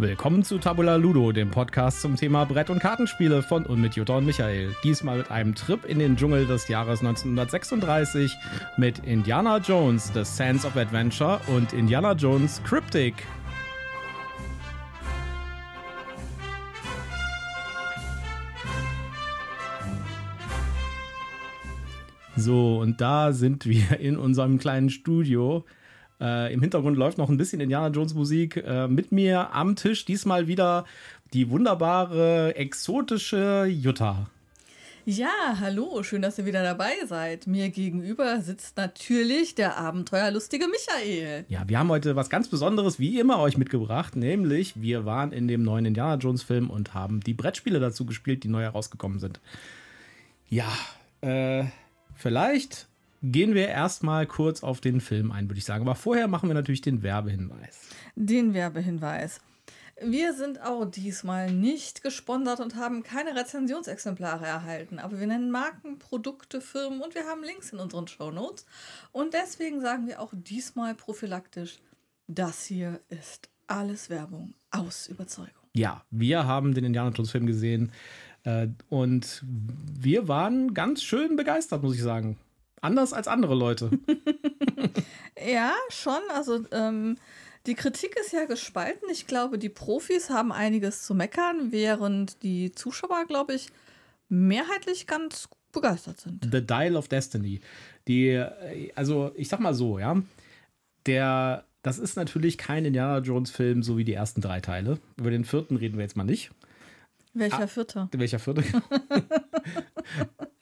Willkommen zu Tabula Ludo, dem Podcast zum Thema Brett- und Kartenspiele von und mit Jutta und Michael. Diesmal mit einem Trip in den Dschungel des Jahres 1936 mit Indiana Jones, The Sands of Adventure und Indiana Jones Cryptic. So, und da sind wir in unserem kleinen Studio. Äh, Im Hintergrund läuft noch ein bisschen Indiana Jones Musik. Äh, mit mir am Tisch diesmal wieder die wunderbare, exotische Jutta. Ja, hallo, schön, dass ihr wieder dabei seid. Mir gegenüber sitzt natürlich der abenteuerlustige Michael. Ja, wir haben heute was ganz Besonderes wie immer euch mitgebracht, nämlich wir waren in dem neuen Indiana Jones Film und haben die Brettspiele dazu gespielt, die neu herausgekommen sind. Ja, äh, vielleicht gehen wir erstmal kurz auf den Film ein, würde ich sagen. Aber vorher machen wir natürlich den Werbehinweis. Den Werbehinweis. Wir sind auch diesmal nicht gesponsert und haben keine Rezensionsexemplare erhalten, aber wir nennen Marken, Produkte, Firmen und wir haben Links in unseren Shownotes. Und deswegen sagen wir auch diesmal prophylaktisch, das hier ist alles Werbung aus Überzeugung. Ja, wir haben den Indiana Jones Film gesehen äh, und wir waren ganz schön begeistert, muss ich sagen. Anders als andere Leute. ja, schon. Also ähm, die Kritik ist ja gespalten. Ich glaube, die Profis haben einiges zu meckern, während die Zuschauer, glaube ich, mehrheitlich ganz begeistert sind. The Dial of Destiny. Die, also ich sag mal so, ja, der, das ist natürlich kein Indiana Jones Film, so wie die ersten drei Teile. Über den vierten reden wir jetzt mal nicht. Welcher ah, vierte? Welcher vierte?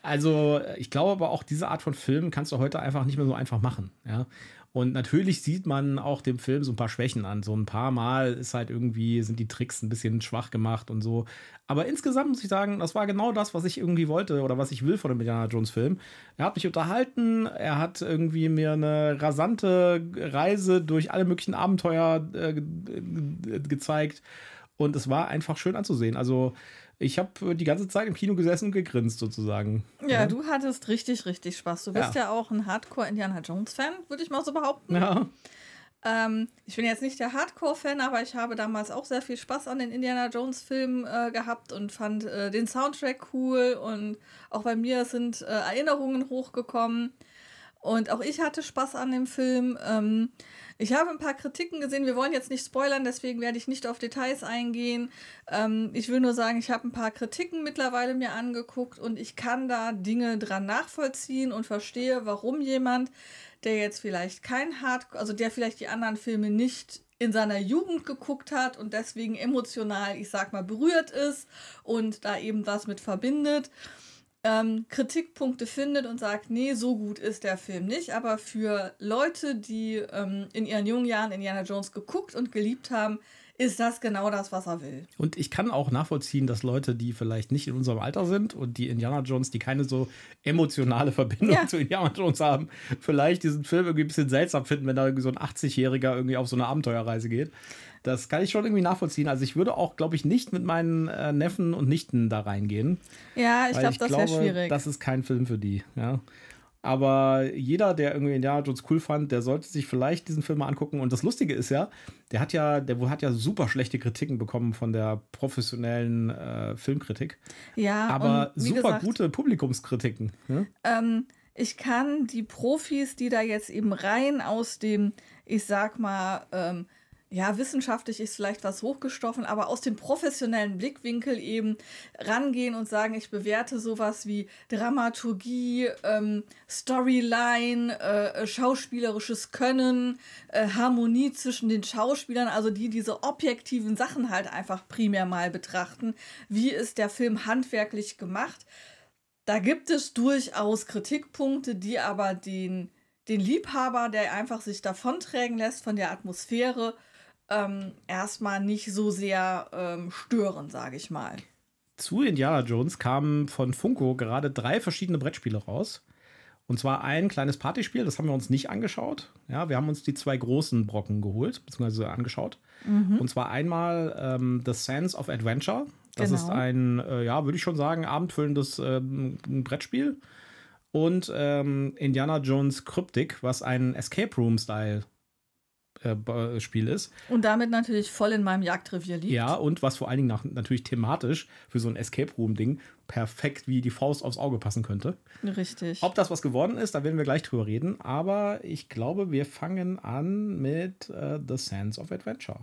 also, ich glaube aber auch, diese Art von Film kannst du heute einfach nicht mehr so einfach machen. Ja? Und natürlich sieht man auch dem Film so ein paar Schwächen an. So ein paar Mal ist halt irgendwie, sind die Tricks ein bisschen schwach gemacht und so. Aber insgesamt muss ich sagen, das war genau das, was ich irgendwie wollte oder was ich will von dem Indiana Jones Film. Er hat mich unterhalten, er hat irgendwie mir eine rasante Reise durch alle möglichen Abenteuer äh, gezeigt. Und es war einfach schön anzusehen. Also ich habe die ganze Zeit im Kino gesessen und gegrinst sozusagen. Ja, ja, du hattest richtig, richtig Spaß. Du bist ja, ja auch ein Hardcore-Indiana Jones-Fan, würde ich mal so behaupten. Ja. Ähm, ich bin jetzt nicht der Hardcore-Fan, aber ich habe damals auch sehr viel Spaß an den Indiana Jones-Filmen äh, gehabt und fand äh, den Soundtrack cool. Und auch bei mir sind äh, Erinnerungen hochgekommen. Und auch ich hatte Spaß an dem Film. Ähm, ich habe ein paar Kritiken gesehen. Wir wollen jetzt nicht spoilern, deswegen werde ich nicht auf Details eingehen. Ähm, ich will nur sagen, ich habe ein paar Kritiken mittlerweile mir angeguckt und ich kann da Dinge dran nachvollziehen und verstehe, warum jemand, der jetzt vielleicht kein Hardcore, also der vielleicht die anderen Filme nicht in seiner Jugend geguckt hat und deswegen emotional, ich sag mal, berührt ist und da eben was mit verbindet ähm, Kritikpunkte findet und sagt, nee, so gut ist der Film nicht. Aber für Leute, die ähm, in ihren jungen Jahren Indiana Jones geguckt und geliebt haben, ist das genau das, was er will. Und ich kann auch nachvollziehen, dass Leute, die vielleicht nicht in unserem Alter sind und die Indiana Jones, die keine so emotionale Verbindung ja. zu Indiana Jones haben, vielleicht diesen Film irgendwie ein bisschen seltsam finden, wenn da irgendwie so ein 80-Jähriger irgendwie auf so eine Abenteuerreise geht. Das kann ich schon irgendwie nachvollziehen. Also ich würde auch, glaube ich, nicht mit meinen äh, Neffen und Nichten da reingehen. Ja, ich, glaub, ich das wäre schwierig. Das ist kein Film für die. Ja. Aber jeder, der irgendwie Indiana Jones cool fand, der sollte sich vielleicht diesen Film mal angucken. Und das Lustige ist ja, der hat ja, der hat ja super schlechte Kritiken bekommen von der professionellen äh, Filmkritik. Ja, aber super gesagt, gute Publikumskritiken. Ne? Ähm, ich kann die Profis, die da jetzt eben rein aus dem, ich sag mal, ähm, ja, wissenschaftlich ist vielleicht was hochgestoffen, aber aus dem professionellen Blickwinkel eben rangehen und sagen, ich bewerte sowas wie Dramaturgie, ähm, Storyline, äh, schauspielerisches Können, äh, Harmonie zwischen den Schauspielern, also die diese objektiven Sachen halt einfach primär mal betrachten. Wie ist der Film handwerklich gemacht? Da gibt es durchaus Kritikpunkte, die aber den, den Liebhaber, der einfach sich davonträgen lässt von der Atmosphäre, ähm, erstmal nicht so sehr ähm, stören, sage ich mal. Zu Indiana Jones kamen von Funko gerade drei verschiedene Brettspiele raus. Und zwar ein kleines Partyspiel, das haben wir uns nicht angeschaut. Ja, wir haben uns die zwei großen Brocken geholt, beziehungsweise angeschaut. Mhm. Und zwar einmal ähm, The Sands of Adventure. Das genau. ist ein, äh, ja, würde ich schon sagen, abendfüllendes ähm, Brettspiel. Und ähm, Indiana Jones Cryptic, was ein Escape Room-Style äh, Spiel ist. Und damit natürlich voll in meinem Jagdrevier liegt. Ja, und was vor allen Dingen nach, natürlich thematisch für so ein Escape Room-Ding perfekt wie die Faust aufs Auge passen könnte. Richtig. Ob das was geworden ist, da werden wir gleich drüber reden. Aber ich glaube, wir fangen an mit äh, The Sands of Adventure.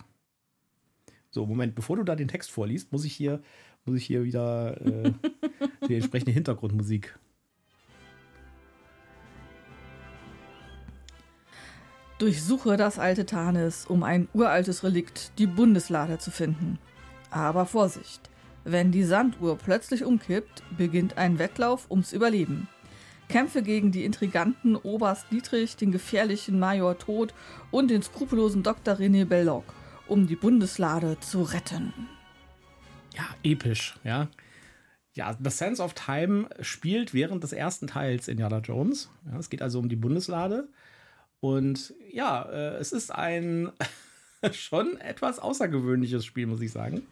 So, Moment, bevor du da den Text vorliest, muss ich hier, muss ich hier wieder äh, die entsprechende Hintergrundmusik Durchsuche das alte Tarnis, um ein uraltes Relikt, die Bundeslade, zu finden. Aber Vorsicht! Wenn die Sanduhr plötzlich umkippt, beginnt ein Wettlauf ums Überleben. Kämpfe gegen die intriganten Oberst Dietrich, den gefährlichen Major Tod und den skrupellosen Dr. René Belloc, um die Bundeslade zu retten. Ja, episch, ja. Ja, The Sense of Time spielt während des ersten Teils Indiana Jones. Ja, es geht also um die Bundeslade. Und ja, äh, es ist ein schon etwas außergewöhnliches Spiel, muss ich sagen.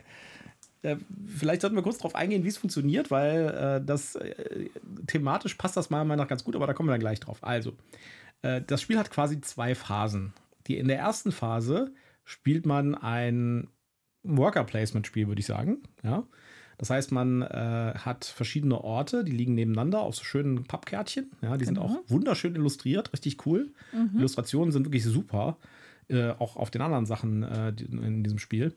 Äh, vielleicht sollten wir kurz darauf eingehen, wie es funktioniert, weil äh, das äh, thematisch passt das meiner Meinung nach ganz gut, aber da kommen wir dann gleich drauf. Also, äh, das Spiel hat quasi zwei Phasen. Die in der ersten Phase spielt man ein Worker Placement Spiel, würde ich sagen. Ja. Das heißt, man äh, hat verschiedene Orte, die liegen nebeneinander auf so schönen Pappkärtchen. Ja, die genau. sind auch wunderschön illustriert, richtig cool. Mhm. Illustrationen sind wirklich super, äh, auch auf den anderen Sachen äh, in diesem Spiel.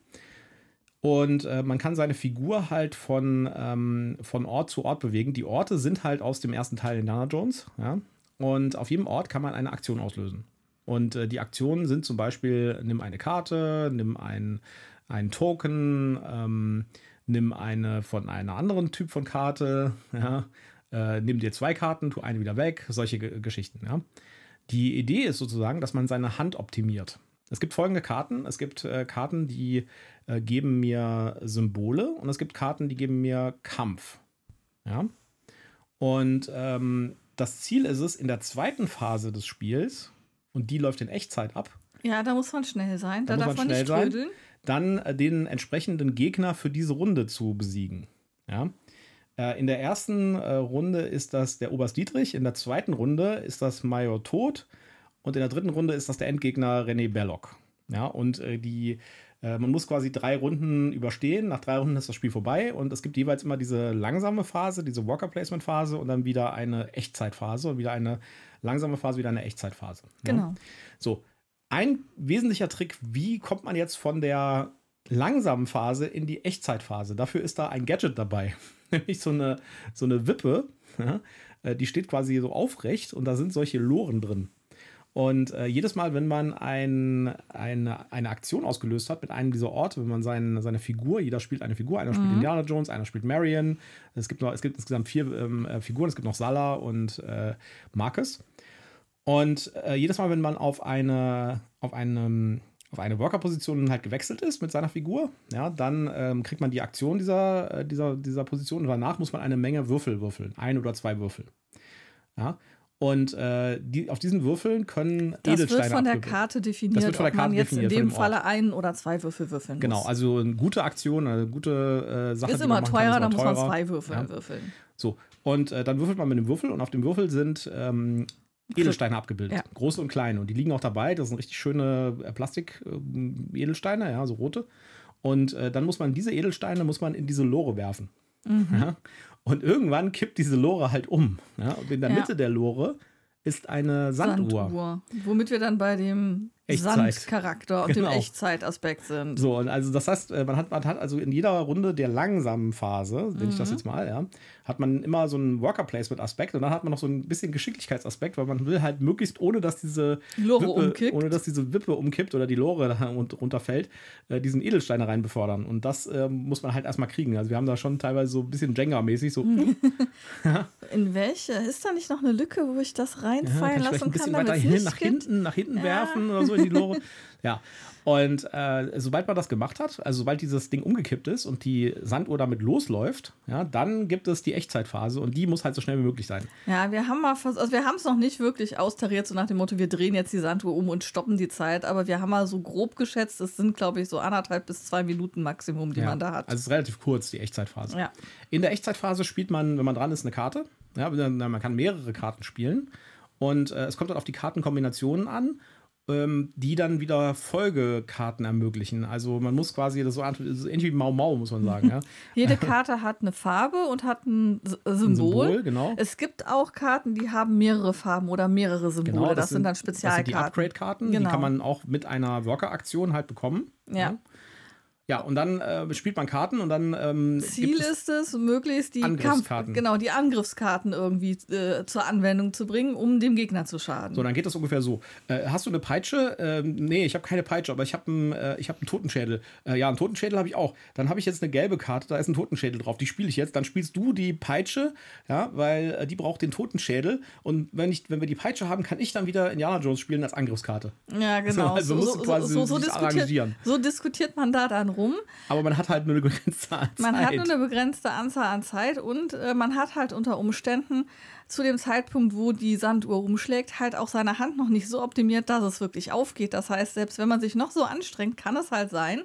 Und äh, man kann seine Figur halt von, ähm, von Ort zu Ort bewegen. Die Orte sind halt aus dem ersten Teil Indiana Jones. Ja? Und auf jedem Ort kann man eine Aktion auslösen. Und äh, die Aktionen sind zum Beispiel, nimm eine Karte, nimm ein, ein Token, ähm, nimm eine von einem anderen Typ von Karte, ja, äh, nimm dir zwei Karten, tu eine wieder weg, solche G Geschichten, ja. Die Idee ist sozusagen, dass man seine Hand optimiert. Es gibt folgende Karten. Es gibt äh, Karten, die äh, geben mir Symbole und es gibt Karten, die geben mir Kampf. Ja. Und ähm, das Ziel ist es, in der zweiten Phase des Spiels, und die läuft in Echtzeit ab. Ja, da muss man schnell sein. Da, da darf man nicht trödeln dann äh, den entsprechenden Gegner für diese Runde zu besiegen. Ja. Äh, in der ersten äh, Runde ist das der Oberst Dietrich, in der zweiten Runde ist das Major Tod und in der dritten Runde ist das der Endgegner René Belloc. Ja, und die, man muss quasi drei Runden überstehen. Nach drei Runden ist das Spiel vorbei und es gibt jeweils immer diese langsame Phase, diese Walker Placement Phase und dann wieder eine Echtzeitphase und wieder eine langsame Phase, wieder eine Echtzeitphase. Genau. Ja. So, ein wesentlicher Trick, wie kommt man jetzt von der langsamen Phase in die Echtzeitphase? Dafür ist da ein Gadget dabei, nämlich so eine, so eine Wippe. Ja, äh, die steht quasi so aufrecht und da sind solche Loren drin. Und äh, jedes Mal, wenn man ein, eine, eine Aktion ausgelöst hat mit einem dieser Orte, wenn man sein, seine Figur, jeder spielt eine Figur, einer mhm. spielt Indiana Jones, einer spielt Marion, es gibt, noch, es gibt insgesamt vier ähm, äh, Figuren, es gibt noch Salah und äh, Marcus. Und äh, jedes Mal, wenn man auf eine, auf eine, auf eine Worker-Position halt gewechselt ist mit seiner Figur, ja, dann ähm, kriegt man die Aktion dieser, äh, dieser, dieser Position und danach muss man eine Menge Würfel würfeln. Ein oder zwei Würfel. Ja. Und äh, die, auf diesen Würfeln können das Edelsteine Das wird von der Karte definiert, das wird von der Karte ob man jetzt in dem Falle einen oder zwei Würfel würfeln genau, muss. Genau, also eine gute Aktion, eine gute äh, Sache. Ist immer teurer, da muss man zwei Würfel ja. würfeln. So, und äh, dann würfelt man mit dem Würfel und auf dem Würfel sind ähm, Edelsteine abgebildet. Ja. Große und kleine. Und die liegen auch dabei. Das sind richtig schöne äh, Plastik-Edelsteine, ja, so rote. Und äh, dann muss man diese Edelsteine muss man in diese Lore werfen. Mhm. Ja? Und irgendwann kippt diese Lore halt um. Ja? Und in der ja. Mitte der Lore ist eine Sanduhr. Sanduhr. Womit wir dann bei dem Sandcharakter und genau. dem Echtzeitaspekt sind. So, und also das heißt, äh, man hat, man hat also in jeder Runde der langsamen Phase, nenne mhm. ich das mhm. jetzt mal, ja, hat man immer so einen Worker-Placement-Aspekt und dann hat man noch so ein bisschen Geschicklichkeitsaspekt, weil man will halt möglichst, ohne dass diese Lore Wippe, umkippt. ohne dass diese Wippe umkippt oder die Lore da runterfällt, äh, diesen Edelsteine rein befördern. Und das äh, muss man halt erstmal kriegen. Also wir haben da schon teilweise so ein bisschen Jenga-mäßig so. Mhm. in welche? Ist da nicht noch eine Lücke, wo ich das reinfallen ja, lassen kann? Ein bisschen weiter hin, nach hinten, nach hinten ja. werfen oder so in die Lore. ja. Und äh, sobald man das gemacht hat, also sobald dieses Ding umgekippt ist und die Sanduhr damit losläuft, ja, dann gibt es die Echtzeitphase und die muss halt so schnell wie möglich sein. Ja, wir haben mal also wir haben es noch nicht wirklich austariert, so nach dem Motto, wir drehen jetzt die Sanduhr um und stoppen die Zeit, aber wir haben mal so grob geschätzt, es sind, glaube ich, so anderthalb bis zwei Minuten Maximum, die ja, man da hat. Also es ist relativ kurz, die Echtzeitphase. Ja. In der Echtzeitphase spielt man, wenn man dran ist, eine Karte. Ja, man kann mehrere Karten spielen. Und äh, es kommt dann auf die Kartenkombinationen an. Ähm, die dann wieder Folgekarten ermöglichen. Also man muss quasi das so ähnlich wie Mau Mau, muss man sagen. Ja. Jede Karte hat eine Farbe und hat ein Symbol. Ein Symbol genau. Es gibt auch Karten, die haben mehrere Farben oder mehrere Symbole. Genau, das, das sind, sind, dann Spezialkarten. Das sind die Upgrade-Karten, genau. die kann man auch mit einer Worker-Aktion halt bekommen. ja. ja. Ja, und dann äh, spielt man Karten und dann. Ähm, Ziel es ist es, möglichst die Angriffskarten. Kampf, genau, die Angriffskarten irgendwie äh, zur Anwendung zu bringen, um dem Gegner zu schaden. So, dann geht das ungefähr so. Äh, hast du eine Peitsche? Ähm, nee, ich habe keine Peitsche, aber ich habe einen, äh, hab einen Totenschädel. Äh, ja, einen Totenschädel habe ich auch. Dann habe ich jetzt eine gelbe Karte, da ist ein Totenschädel drauf. Die spiele ich jetzt. Dann spielst du die Peitsche, ja, weil äh, die braucht den Totenschädel. Und wenn, ich, wenn wir die Peitsche haben, kann ich dann wieder Indiana Jones spielen als Angriffskarte. Ja, genau. Also, also so, so, so, so, diskutiert, so diskutiert man da dann rum. Aber man hat halt nur eine begrenzte Anzahl Man hat nur eine begrenzte Anzahl an Zeit und äh, man hat halt unter Umständen zu dem Zeitpunkt, wo die Sanduhr umschlägt, halt auch seine Hand noch nicht so optimiert, dass es wirklich aufgeht. Das heißt, selbst wenn man sich noch so anstrengt, kann es halt sein,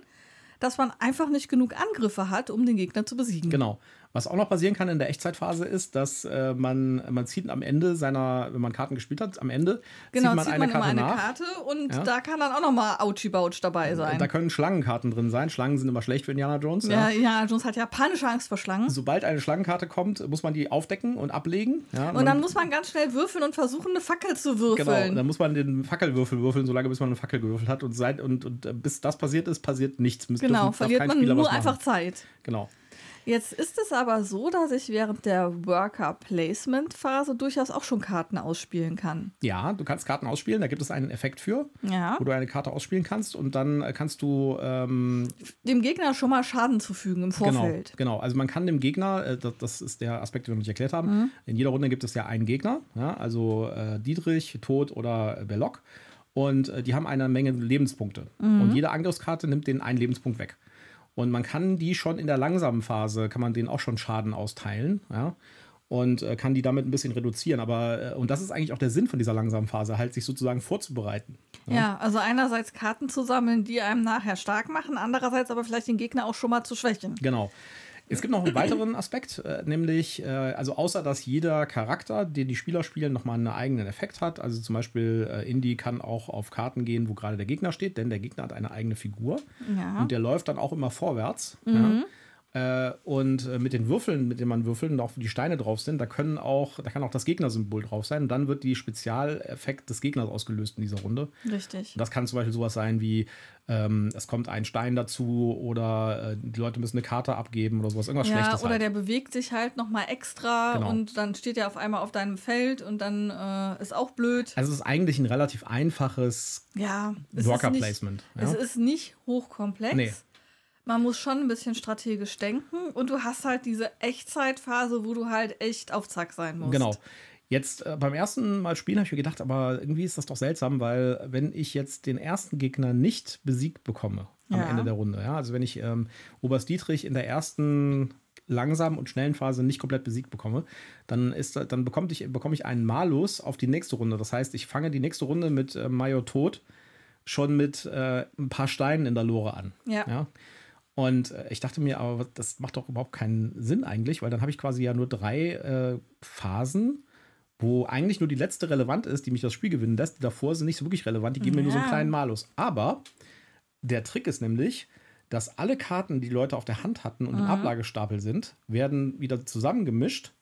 dass man einfach nicht genug Angriffe hat, um den Gegner zu besiegen. Genau. Was auch noch passieren kann in der Echtzeitphase ist, dass äh, man, man zieht am Ende seiner, wenn man Karten gespielt hat, am Ende genau, zieht man zieht eine man Karte eine. Karte und ja. da kann dann auch nochmal Ouchie Bouch dabei sein. Da können Schlangenkarten drin sein. Schlangen sind immer schlecht für Indiana Jones. Ja, ja Indiana Jones hat ja panische Angst vor Schlangen. Sobald eine Schlangenkarte kommt, muss man die aufdecken und ablegen. Ja, und, und dann muss man ganz schnell würfeln und versuchen, eine Fackel zu würfeln. Genau, dann muss man den Fackelwürfel würfeln, solange bis man eine Fackel gewürfelt hat. Und, seit, und, und äh, bis das passiert ist, passiert nichts. Genau, verliert man Spieler nur einfach Zeit. Genau. Jetzt ist es aber so, dass ich während der Worker-Placement-Phase durchaus auch schon Karten ausspielen kann. Ja, du kannst Karten ausspielen, da gibt es einen Effekt für, ja. wo du eine Karte ausspielen kannst und dann kannst du ähm, dem Gegner schon mal Schaden zufügen im genau, Vorfeld. Genau, genau. also man kann dem Gegner, äh, das, ist der Aspekt, den wir nicht erklärt haben, mhm. in jeder Runde gibt es ja einen Gegner, ja, also äh, Dietrich, Tod oder Belloc. Und äh, die haben eine Menge Lebenspunkte. Mhm. Und jede Angriffskarte nimmt den einen Lebenspunkt weg. Und man kann die schon in der langsamen Phase, kann man denen auch schon Schaden austeilen, ja. Und äh, kann die damit ein bisschen reduzieren. Aber, äh, und das ist eigentlich auch der Sinn von dieser langsamen Phase, halt sich sozusagen vorzubereiten. Ja? ja, also einerseits Karten zu sammeln, die einem nachher stark machen, andererseits aber vielleicht den Gegner auch schon mal zu schwächen. Genau. Es gibt noch einen weiteren Aspekt, äh, nämlich, äh, also außer dass jeder Charakter, den die Spieler spielen, nochmal einen eigenen Effekt hat. Also zum Beispiel äh, Indy kann auch auf Karten gehen, wo gerade der Gegner steht, denn der Gegner hat eine eigene Figur. Ja. Und der läuft dann auch immer vorwärts. Mhm. Ja. Äh, und äh, mit den Würfeln, mit denen man würfelt und auch die Steine drauf sind, da können auch, da kann auch das Gegnersymbol drauf sein. Und dann wird die Spezialeffekt des Gegners ausgelöst in dieser Runde. Richtig. Und das kann zum Beispiel sowas sein wie, ähm, es kommt ein Stein dazu oder äh, die Leute müssen eine Karte abgeben oder sowas, irgendwas ja, Schlechtes. Oder halt. der bewegt sich halt nochmal extra Genau. und dann steht er auf einmal auf deinem Feld und dann äh, ist auch blöd. Also es ist eigentlich ein relativ einfaches Ja, es ist Worker nicht, Placement. es Ja? ist nicht hochkomplex. Nee. Man muss schon ein bisschen strategisch denken und du hast halt diese Echtzeitphase, wo du halt echt auf Zack sein musst. Genau. Jetzt äh, beim ersten Mal spielen habe ich mir gedacht, aber irgendwie ist das doch seltsam, weil wenn ich jetzt den ersten Gegner nicht besiegt bekomme am Ja. Ende der Runde, ja, also wenn ich ähm, Oberst Dietrich in der ersten langsamen und schnellen Phase nicht komplett besiegt bekomme, dann ist da- dann bekomme ich bekomme ich einen Malus auf die nächste Runde. Das heißt, ich fange die nächste Runde mit äh, Major Tod schon mit äh, ein paar Steinen in der Lore an. Ja. Ja. Und äh, ich dachte mir, aber das macht doch überhaupt keinen Sinn eigentlich, weil dann habe ich quasi ja nur drei äh, Phasen, wo eigentlich nur die letzte relevant ist, die mich das Spiel gewinnen lässt. Die davor sind nicht so wirklich relevant, die geben mir nur so einen Ja. kleinen Malus. Aber der Trick ist nämlich, dass alle Karten, die die Leute auf der Hand hatten und im Ablagestapel sind, werden wieder zusammengemischt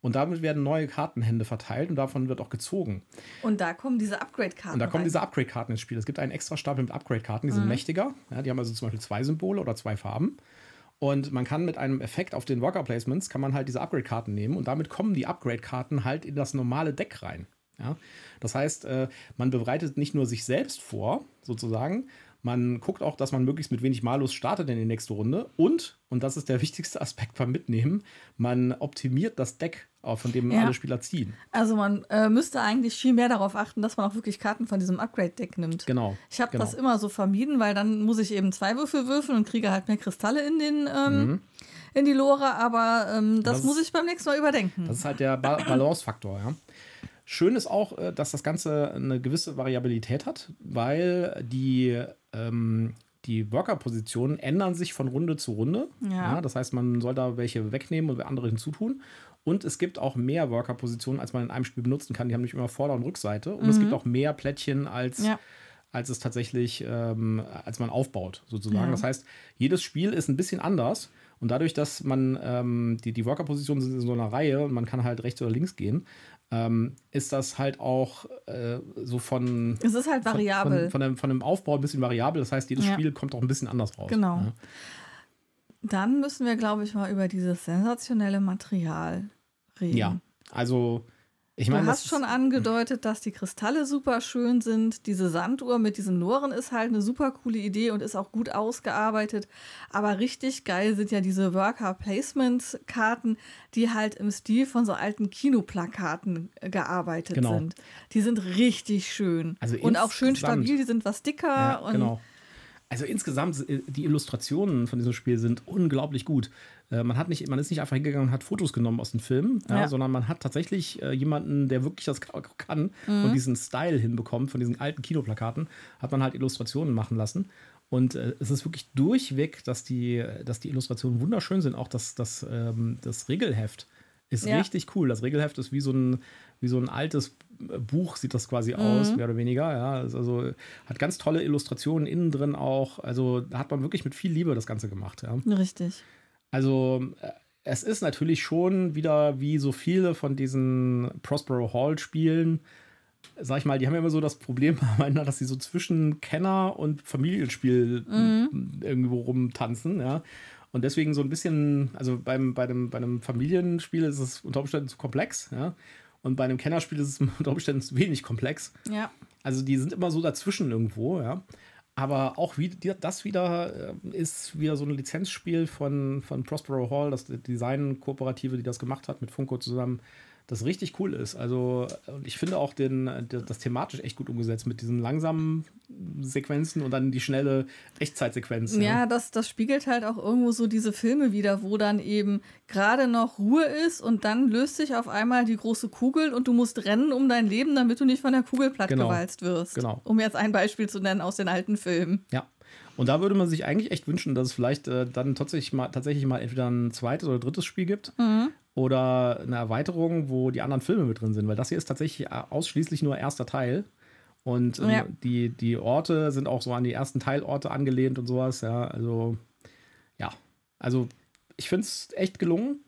und damit werden neue Kartenhände verteilt und davon wird auch gezogen. Und da kommen diese Upgrade-Karten. Und da kommen rein. diese Upgrade-Karten ins Spiel. Es gibt einen extra Stapel mit Upgrade-Karten, die sind mächtiger. Ja, die haben also zum Beispiel zwei Symbole oder zwei Farben. Und man kann mit einem Effekt auf den Worker Placements kann man halt diese Upgrade-Karten nehmen und damit kommen die Upgrade-Karten halt in das normale Deck rein. Ja? Das heißt, äh, man bereitet nicht nur sich selbst vor, sozusagen, man guckt auch, dass man möglichst mit wenig Malus startet in die nächste Runde und, und das ist der wichtigste Aspekt beim Mitnehmen, man optimiert das Deck, äh, von dem Ja. alle Spieler ziehen. Also man äh, müsste eigentlich viel mehr darauf achten, dass man auch wirklich Karten von diesem Upgrade-Deck nimmt. Genau. Ich habe genau. das immer so vermieden, weil dann muss ich eben zwei Würfel würfeln und kriege halt mehr Kristalle in den ähm, in die Lore, aber ähm, das, Das muss ich beim nächsten Mal überdenken. Das ist halt der ba Balance-Faktor, ja. Schön ist auch, äh, dass das Ganze eine gewisse Variabilität hat, weil die, ähm, die Worker-Positionen ändern sich von Runde zu Runde. Ja. das heißt, man soll da welche wegnehmen und andere hinzutun. Und es gibt auch mehr Worker-Positionen, als man in einem Spiel benutzen kann. Die haben nämlich immer Vorder- und Rückseite. Und es gibt auch mehr Plättchen als, Ja. als es tatsächlich, ähm, als man aufbaut, sozusagen. Ja. Das heißt, jedes Spiel ist ein bisschen anders. Und dadurch, dass man ähm, die, die Worker-Positionen sind in so einer Reihe und man kann halt rechts oder links gehen, ähm, ist das halt auch äh, so von. Es ist halt variabel. Von, von, dem, von, dem, Aufbau ein bisschen variabel. Das heißt, jedes ja. Spiel kommt auch ein bisschen anders raus. Genau. Ja. Dann müssen wir, glaube ich, mal über dieses sensationelle Material reden. Ja, also ich meine, du hast schon angedeutet, dass die Kristalle super schön sind. Diese Sanduhr mit diesen Loren ist halt eine super coole Idee und ist auch gut ausgearbeitet. Aber richtig geil sind ja diese Worker Placement Karten, die halt im Stil von so alten Kinoplakaten äh, gearbeitet genau. sind. Die sind richtig schön also und auch schön stabil. Die sind was dicker. Ja, genau. Also insgesamt, äh, die Illustrationen von diesem Spiel sind unglaublich gut. Äh, man, hat nicht, man ist nicht einfach hingegangen und hat Fotos genommen aus dem Film, ja. Ja, sondern man hat tatsächlich äh, jemanden, der wirklich das kann mhm. und diesen Style hinbekommt von diesen alten Kinoplakaten, hat man halt Illustrationen machen lassen. Und äh, es ist wirklich durchweg, dass die, dass die Illustrationen wunderschön sind. Auch das, das, ähm, das Regelheft ist ja. richtig cool. Das Regelheft ist wie so ein, wie so ein altes Buch sieht das quasi mhm. aus, mehr oder weniger. Ja, also hat ganz tolle Illustrationen innen drin auch. Also da hat man wirklich mit viel Liebe das Ganze gemacht. Ja. Richtig. Also äh, es ist natürlich schon wieder wie so viele von diesen Prospero Hall Spielen, sag ich mal, die haben ja immer so das Problem, dass sie so zwischen Kenner und Familienspiel mhm. irgendwo rumtanzen, ja. Und deswegen so ein bisschen, also beim, bei, dem, bei einem Familienspiel ist es unter Umständen zu komplex, ja. Und bei einem Kennerspiel ist es unter Umständen zu wenig komplex. Ja. Also die sind immer so dazwischen irgendwo, ja. Aber auch wie, das wieder äh, ist wieder so ein Lizenzspiel von, von Prospero Hall, das Design-Kooperative, die das gemacht hat mit Funko zusammen das richtig cool ist. Also ich finde auch den, das thematisch echt gut umgesetzt mit diesen langsamen Sequenzen und dann die schnelle Echtzeitsequenz. Ja, ja, Das, das spiegelt halt auch irgendwo so diese Filme wieder, wo dann eben gerade noch Ruhe ist und dann löst sich auf einmal die große Kugel und du musst rennen um dein Leben, damit du nicht von der Kugel plattgewalzt genau. wirst. Genau. Um jetzt ein Beispiel zu nennen aus den alten Filmen. Ja. Und da würde man sich eigentlich echt wünschen, dass es vielleicht äh, dann tatsächlich mal, tatsächlich mal entweder ein zweites oder drittes Spiel gibt. Mhm oder eine Erweiterung, wo die anderen Filme mit drin sind, weil das hier ist tatsächlich äh, ausschließlich nur erster Teil. Und ähm, ja. die, die Orte sind auch so an die ersten Teilorte angelehnt und sowas. Ja, also, ja. Also, ich finde es echt gelungen.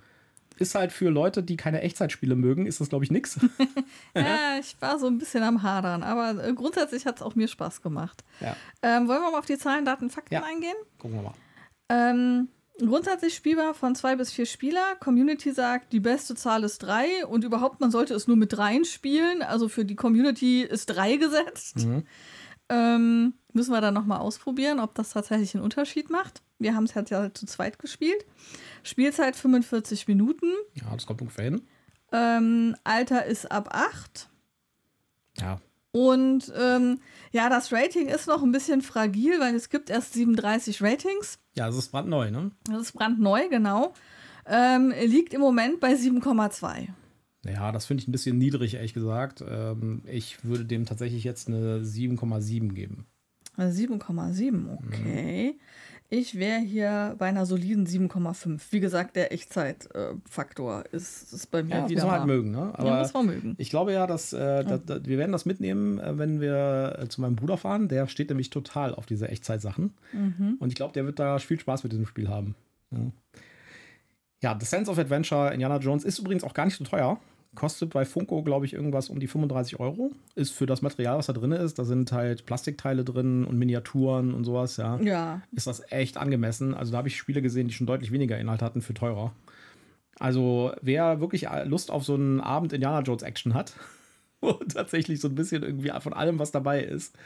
Ist halt für Leute, die keine Echtzeitspiele mögen, ist das, glaube ich, nix. ja, ich war so ein bisschen am Hadern, aber äh, grundsätzlich hat es auch mir Spaß gemacht. Ja. Ähm, wollen wir mal auf die Zahlen, Daten, Fakten ja. eingehen? Gucken wir mal. Ähm, Grundsätzlich spielbar von zwei bis vier Spieler. Community sagt, die beste Zahl ist drei und überhaupt, man sollte es nur mit dreien spielen. Also für die Community ist drei gesetzt. Mhm. Ähm, müssen wir dann nochmal ausprobieren, ob das tatsächlich einen Unterschied macht. Wir haben es jetzt ja zu zweit gespielt. Spielzeit 45 Minuten. Ja, das kommt ungefähr hin. Ähm, Alter ist ab acht. Ja, und ähm, ja, das Rating ist noch ein bisschen fragil, weil es gibt erst 37 Ratings. Ja, das ist brandneu, ne? Das ist brandneu, genau. Ähm, liegt im Moment bei 7,2. Ja, das finde ich ein bisschen niedrig, ehrlich gesagt. Ähm, ich würde dem tatsächlich jetzt eine 7,7 geben. 7,7, okay. Mhm. Ich wäre hier bei einer soliden 7,5. Wie gesagt, der Echtzeitfaktor ist, ist bei mir ja, wieder. Muss man halt mögen, ne? Aber ja, muss man mögen. Ich glaube ja, dass äh. Da, da, wir werden das mitnehmen, äh, wenn wir äh, zu meinem Bruder fahren. Der steht nämlich total auf diese Echtzeitsachen. Mhm. Und ich glaube, der wird da viel Spaß mit diesem Spiel haben. Ja. ja, The Sense of Adventure Indiana Jones ist übrigens auch gar nicht so teuer. Kostet bei Funko, glaube ich, irgendwas um die 35 Euro. Ist für das Material, was da drin ist, da sind halt Plastikteile drin und Miniaturen und sowas, ja. Ja. Ist das echt angemessen. Also da habe ich Spiele gesehen, die schon deutlich weniger Inhalt hatten für teurer. Also wer wirklich Lust auf so einen Abend Indiana Jones Action hat und tatsächlich so ein bisschen irgendwie von allem, was dabei ist,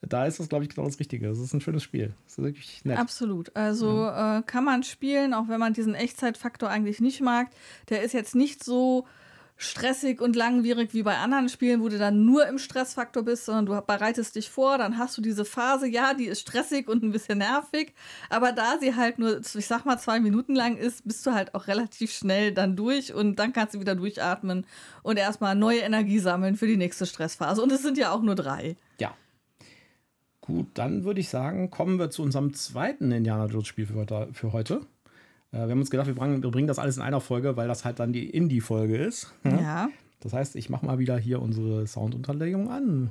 da ist das, glaube ich, genau das Richtige. Das ist ein schönes Spiel. Das ist wirklich nett. Absolut. Also ja. äh, kann man spielen, auch wenn man diesen Echtzeitfaktor eigentlich nicht mag. Der ist jetzt nicht so stressig und langwierig wie bei anderen Spielen, wo du dann nur im Stressfaktor bist, sondern du bereitest dich vor, dann hast du diese Phase, ja, die ist stressig und ein bisschen nervig, aber da sie halt nur, ich sag mal, zwei Minuten lang ist, bist du halt auch relativ schnell dann durch und dann kannst du wieder durchatmen und erstmal neue Energie sammeln für die nächste Stressphase. Und es sind ja auch nur drei. Ja. Gut, dann würde ich sagen, kommen wir zu unserem zweiten Indiana Jones Spiel für heute. Äh, wir haben uns gedacht, wir bringen, wir bringen das alles in einer Folge, weil das halt dann die Indie-Folge ist. Ja. Das heißt, ich mache mal wieder hier unsere Soundunterlegung an.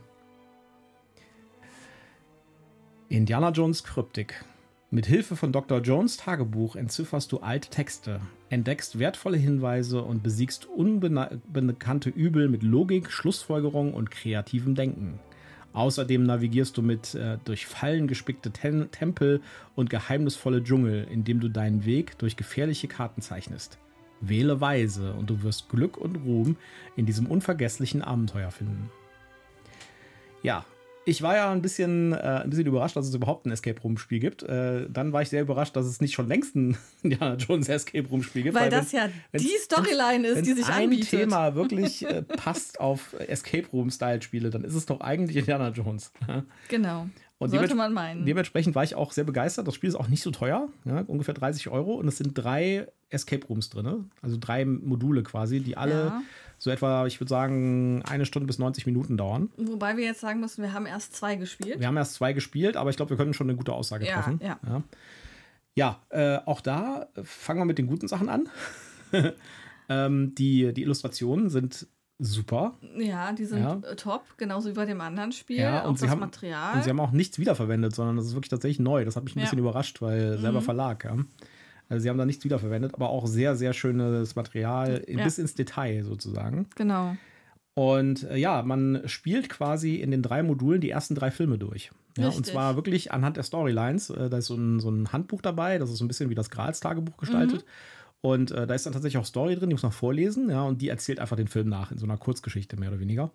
Indiana Jones Kryptik. Mit Hilfe von Dr. Jones Tagebuch entzifferst du alte Texte, entdeckst wertvolle Hinweise und besiegst unbekannte Übel mit Logik, Schlussfolgerung und kreativem Denken. Außerdem navigierst du mit äh, durch Fallen gespickte Ten Tempel und geheimnisvolle Dschungel, indem du deinen Weg durch gefährliche Karten zeichnest. Wähle weise und du wirst Glück und Ruhm in diesem unvergesslichen Abenteuer finden. Ja, ich war ja ein bisschen, äh, ein bisschen überrascht, dass es überhaupt ein Escape Room Spiel gibt. Äh, dann war ich sehr überrascht, dass es nicht schon längst ein Indiana Jones Escape Room Spiel gibt. Weil, weil das wenn, ja die Storyline ist, die sich ein anbietet. Wenn ein Thema wirklich äh, passt auf Escape Room Style Spiele, dann ist es doch eigentlich Indiana Jones. genau. Und Sollte man meinen. Dementsprechend war ich auch sehr begeistert. Das Spiel ist auch nicht so teuer, ja, ungefähr 30 Euro. Und es sind drei Escape Rooms drin, also drei Module quasi, die alle ja. So etwa, ich würde sagen, eine Stunde bis 90 Minuten dauern. Wobei wir jetzt sagen müssen, wir haben erst zwei gespielt. Wir haben erst zwei gespielt, aber ich glaube, wir können schon eine gute Aussage ja, treffen. Ja, ja. ja äh, auch da fangen wir mit den guten Sachen an. ähm, die, die Illustrationen sind super. Ja, die sind ja. top, genauso wie bei dem anderen Spiel. Ja, und auch sie das haben, Material. Und sie haben auch nichts wiederverwendet, sondern das ist wirklich tatsächlich neu. Das hat mich ein ja. bisschen überrascht, weil selber mhm. Verlag. Ja. Also sie haben da nichts wiederverwendet, aber auch sehr, sehr schönes Material ja. bis ins Detail sozusagen. Genau. Und äh, ja, man spielt quasi in den drei Modulen die ersten drei Filme durch. Ja, und zwar wirklich anhand der Storylines. Äh, da ist so ein, so ein Handbuch dabei, das ist so ein bisschen wie das Grals-Tagebuch gestaltet. Mhm. Und äh, da ist dann tatsächlich auch Story drin, die muss man vorlesen, ja, und die erzählt einfach den Film nach, in so einer Kurzgeschichte mehr oder weniger.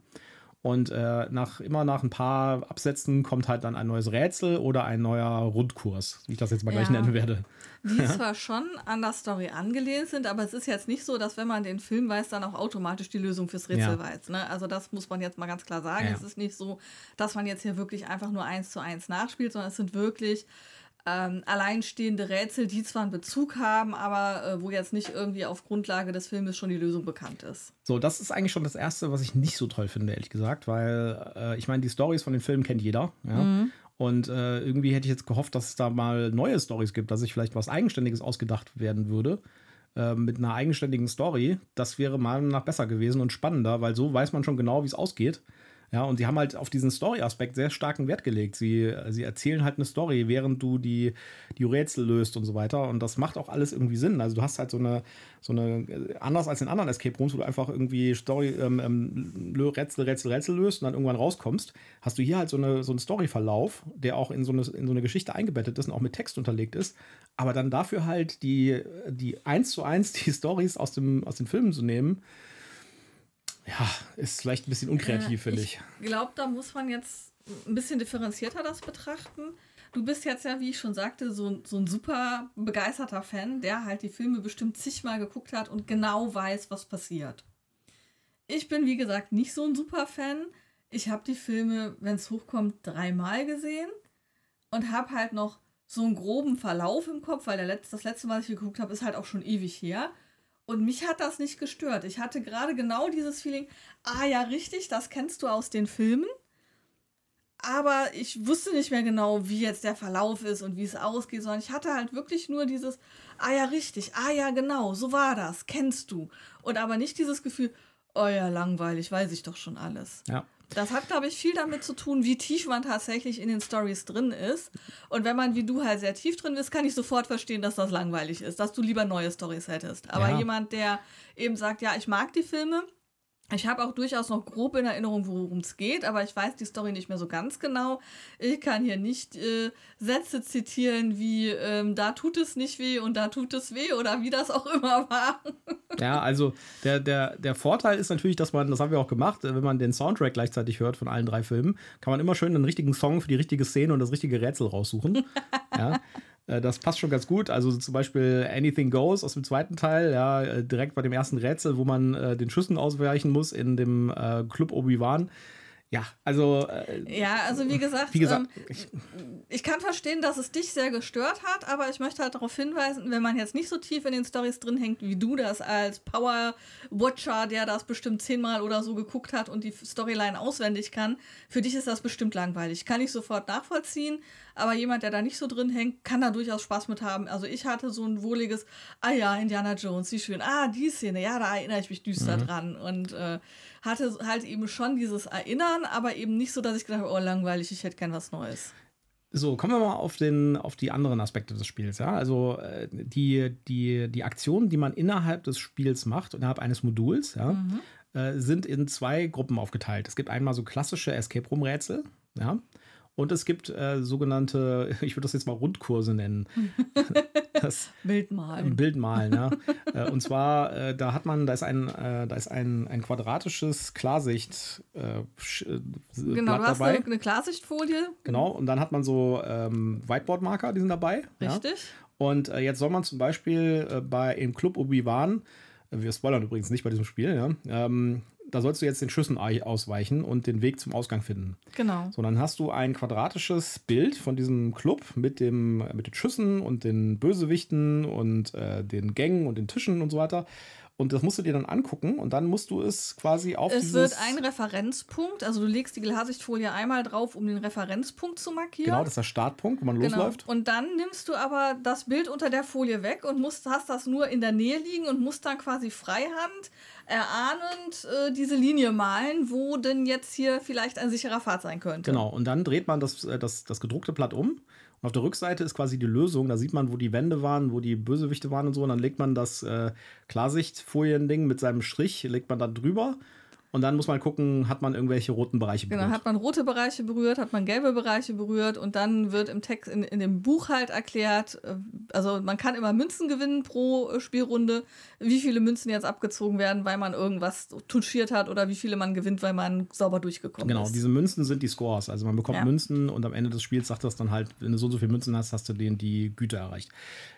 Und äh, nach, immer nach ein paar Absätzen kommt halt dann ein neues Rätsel oder ein neuer Rundkurs, wie ich das jetzt mal ja. gleich nennen werde. Die ja. zwar schon an der Story angelehnt sind, aber es ist jetzt nicht so, dass wenn man den Film weiß, dann auch automatisch die Lösung fürs Rätsel ja. weiß. Ne? Also das muss man jetzt mal ganz klar sagen. Es ist nicht so, dass man jetzt hier wirklich einfach nur eins zu eins nachspielt, sondern es sind wirklich ähm, alleinstehende Rätsel, die zwar einen Bezug haben, aber äh, wo jetzt nicht irgendwie auf Grundlage des Filmes schon die Lösung bekannt ist. So, das ist eigentlich schon das Erste, was ich nicht so toll finde, ehrlich gesagt, weil äh, ich meine, die Stories von den Filmen kennt jeder. Ja? Mhm. Und äh, irgendwie hätte ich jetzt gehofft, dass es da mal neue Stories gibt, dass sich vielleicht was Eigenständiges ausgedacht werden würde. Äh, mit einer eigenständigen Story. Das wäre mal nach besser gewesen und spannender, weil so weiß man schon genau, wie es ausgeht. Ja, und die haben halt auf diesen Story-Aspekt sehr starken Wert gelegt. Sie, sie erzählen halt eine Story, während du die, die Rätsel löst und so weiter. Und das macht auch alles irgendwie Sinn. Also du hast halt so eine, so eine, anders als in anderen Escape Rooms, wo du einfach irgendwie Story, ähm, ähm, Rätsel, Rätsel, Rätsel löst und dann irgendwann rauskommst, hast du hier halt so, eine, so einen Story-Verlauf, der auch in so, eine, in so eine Geschichte eingebettet ist und auch mit Text unterlegt ist. Aber dann dafür halt die, die eins zu eins die Stories aus, aus den Filmen zu nehmen ja, ist vielleicht ein bisschen unkreativ, äh, finde ich. Ich glaube, da muss man jetzt ein bisschen differenzierter das betrachten. Du bist jetzt ja, wie ich schon sagte, so, so ein super begeisterter Fan, der halt die Filme bestimmt zigmal geguckt hat und genau weiß, was passiert. Ich bin, wie gesagt, nicht so ein super Fan. Ich habe die Filme, wenn es hochkommt, dreimal gesehen und habe halt noch so einen groben Verlauf im Kopf, weil der letzte, das letzte Mal, als ich geguckt habe, ist halt auch schon ewig her. Und mich hat das nicht gestört. Ich hatte gerade genau dieses Feeling, ah ja, richtig, das kennst du aus den Filmen. Aber ich wusste nicht mehr genau, wie jetzt der Verlauf ist und wie es ausgeht, sondern ich hatte halt wirklich nur dieses, ah ja, richtig, ah ja, genau, so war das, kennst du. Und aber nicht dieses Gefühl, oh ja, langweilig, weiß ich doch schon alles. Ja. Das hat, glaube ich, viel damit zu tun, wie tief man tatsächlich in den Stories drin ist. Und wenn man wie du halt sehr tief drin ist, kann ich sofort verstehen, dass das langweilig ist, dass du lieber neue Stories hättest. Aber ja. jemand, der eben sagt, ja, ich mag die Filme, ich habe auch durchaus noch grob in Erinnerung, worum es geht, aber ich weiß die Story nicht mehr so ganz genau. Ich kann hier nicht äh, Sätze zitieren wie ähm, da tut es nicht weh und da tut es weh oder wie das auch immer war. Ja, also der, der, der Vorteil ist natürlich, dass man, das haben wir auch gemacht, wenn man den Soundtrack gleichzeitig hört von allen drei Filmen, kann man immer schön einen richtigen Song für die richtige Szene und das richtige Rätsel raussuchen. ja. Äh, das passt schon ganz gut. Also zum Beispiel Anything Goes aus dem zweiten Teil, ja, äh, direkt bei dem ersten Rätsel, wo man äh, den Schüssen ausweichen muss in dem äh, Club Obi-Wan. Ja, also. Äh, ja, also wie gesagt, wie gesagt ähm, ich, ich, kann verstehen, dass es dich sehr gestört hat, aber ich möchte halt darauf hinweisen, wenn man jetzt nicht so tief in den Stories drin hängt, wie du das als Power-Watcher, der das bestimmt zehnmal oder so geguckt hat und die Storyline auswendig kann, für dich ist das bestimmt langweilig. Kann ich sofort nachvollziehen, aber jemand, der da nicht so drin hängt, kann da durchaus Spaß mit haben. Also ich hatte so ein wohliges, ah ja, Indiana Jones, wie schön, ah, die Szene, ja, da erinnere ich mich düster mhm. dran und äh, hatte halt eben schon dieses Erinnern, aber eben nicht so, dass ich gedacht habe, oh, langweilig, ich hätte gern was Neues. So, kommen wir mal auf, den, auf die anderen Aspekte des Spiels. Ja? Also äh, die, die, die Aktionen, die man innerhalb des Spiels macht, innerhalb eines Moduls, ja, mhm. äh, sind in zwei Gruppen aufgeteilt. Es gibt einmal so klassische Escape Room-Rätsel, ja, und es gibt äh, sogenannte, ich würde das jetzt mal Rundkurse nennen. Das, Bildmalen. Bildmalen, ja. Äh, und zwar, äh, da hat man, da ist ein, äh, da ist ein, ein quadratisches Klarsicht. Äh, genau, Blatt du hast dabei. eine Klarsichtfolie. Genau, und dann hat man so ähm, Whiteboard-Marker, die sind dabei. Richtig. Ja. Und äh, jetzt soll man zum Beispiel bei im Club Obi-Wan wir spoilern übrigens nicht bei diesem Spiel, ja. Ähm, da sollst du jetzt den Schüssen ausweichen und den Weg zum Ausgang finden. Genau. So, dann hast du ein quadratisches Bild von diesem Club mit, dem, mit den Schüssen und den Bösewichten und äh, den Gängen und den Tischen und so weiter. Und das musst du dir dann angucken und dann musst du es quasi auf Es wird ein Referenzpunkt, also du legst die Klarsichtfolie einmal drauf, um den Referenzpunkt zu markieren. Genau, das ist der Startpunkt, wo man genau. losläuft. Und dann nimmst du aber das Bild unter der Folie weg und musst, hast das nur in der Nähe liegen und musst dann quasi freihand erahnend äh, diese Linie malen, wo denn jetzt hier vielleicht ein sicherer Pfad sein könnte. Genau, und dann dreht man das, äh, das, das gedruckte Blatt um und auf der Rückseite ist quasi die Lösung. Da sieht man, wo die Wände waren, wo die Bösewichte waren und so. Und dann legt man das äh, Klarsichtfolien-Ding mit seinem Strich, legt man da drüber. Und dann muss man gucken, hat man irgendwelche roten Bereiche berührt. Genau, hat man rote Bereiche berührt, hat man gelbe Bereiche berührt und dann wird im Text, in, in dem Buch halt erklärt, äh, also man kann immer Münzen gewinnen pro äh, Spielrunde, wie viele Münzen jetzt abgezogen werden, weil man irgendwas touchiert hat oder wie viele man gewinnt, weil man sauber durchgekommen genau, ist. Genau, diese Münzen sind die Scores. Also man bekommt ja. Münzen und am Ende des Spiels sagt das dann halt, wenn du so und so viele Münzen hast, hast du den die Güte erreicht.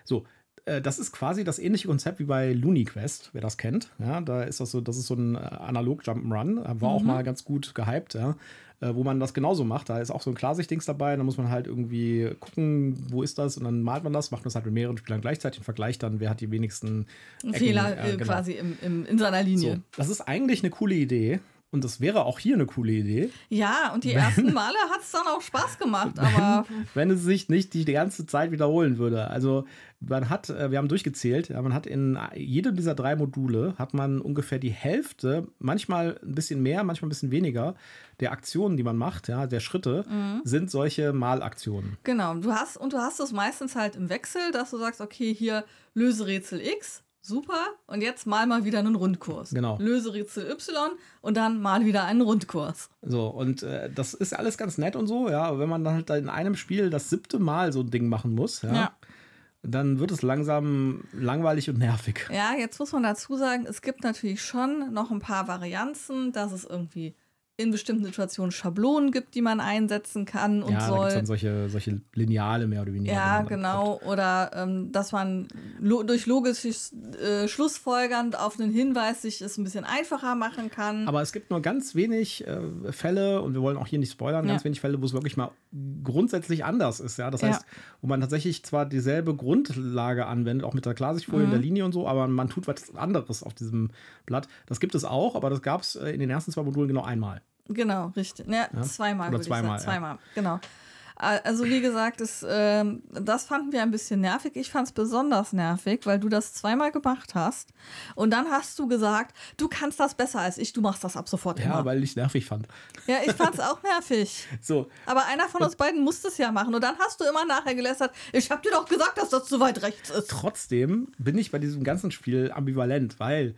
So, das ist quasi das ähnliche Konzept wie bei Looney Quest, wer das kennt. Ja, da ist das so, das ist so ein äh, analog Jump'n'Run, war mhm. auch mal ganz gut gehypt, ja, äh, wo man das genauso macht. Da ist auch so ein Klarsichtdings dabei, da muss man halt irgendwie gucken, wo ist das und dann malt man das, macht man das halt mit mehreren Spielern gleichzeitig und vergleicht dann, wer hat die wenigsten Ecken, Fehler äh, genau. quasi im, im, in seiner Linie. So, das ist eigentlich eine coole Idee. Und das wäre auch hier eine coole Idee. Ja, und die wenn, ersten Male hat es dann auch Spaß gemacht, aber. Wenn, wenn, es sich nicht die ganze Zeit wiederholen würde. Also man hat, äh, wir haben durchgezählt, man hat in jedem dieser drei Module hat man ungefähr die Hälfte, manchmal ein bisschen mehr, manchmal ein bisschen weniger, der Aktionen, die man macht, ja, der Schritte, mhm. sind solche Malaktionen. Genau, du hast, und du hast es meistens halt im Wechsel, dass du sagst, okay, hier löse Rätsel X Super. Und jetzt mal mal wieder einen Rundkurs. Genau. Löse Rätsel Y und dann mal wieder einen Rundkurs. So, und äh, das ist alles ganz nett und so, ja. Aber wenn man dann halt in einem Spiel das siebte Mal so ein Ding machen muss, ja. ja. Dann wird es langsam langweilig und nervig. Ja, jetzt muss man dazu sagen, es gibt natürlich schon noch ein paar Varianzen, dass es irgendwie in bestimmten Situationen Schablonen gibt, die man einsetzen kann und ja, soll. Ja, dann solche, solche Lineale mehr oder weniger. Ja, genau. Oder ähm, dass man lo durch logisches äh, Schlussfolgernd auf einen Hinweis sich es ein bisschen einfacher machen kann. Aber es gibt nur ganz wenig äh, Fälle, und wir wollen auch hier nicht spoilern, ja. ganz wenig Fälle, wo es wirklich mal grundsätzlich anders ist. Ja? Das heißt, ja. wo man tatsächlich zwar dieselbe Grundlage anwendet, auch mit der Klarsichtfolie mhm. in der Linie und so, aber man tut was anderes auf diesem Blatt. Das gibt es auch, aber das gab es äh, in den ersten zwei Modulen genau einmal. Genau, richtig. Ja, ja? zweimal. Oder zweimal. Ja. Zweimal, genau. Also wie gesagt, das, äh, das fanden wir ein bisschen nervig. Ich fand es besonders nervig, weil du das zweimal gemacht hast. Und dann hast du gesagt, du kannst das besser als ich, du machst das ab sofort ja, immer. Weil ich es nervig fand. Ja, ich fand es auch nervig. so. Aber einer von uns beiden musste es ja machen. Und dann hast du immer nachher gelästert, ich habe dir doch gesagt, dass das zu weit rechts ist. Trotzdem bin ich bei diesem ganzen Spiel ambivalent, weil,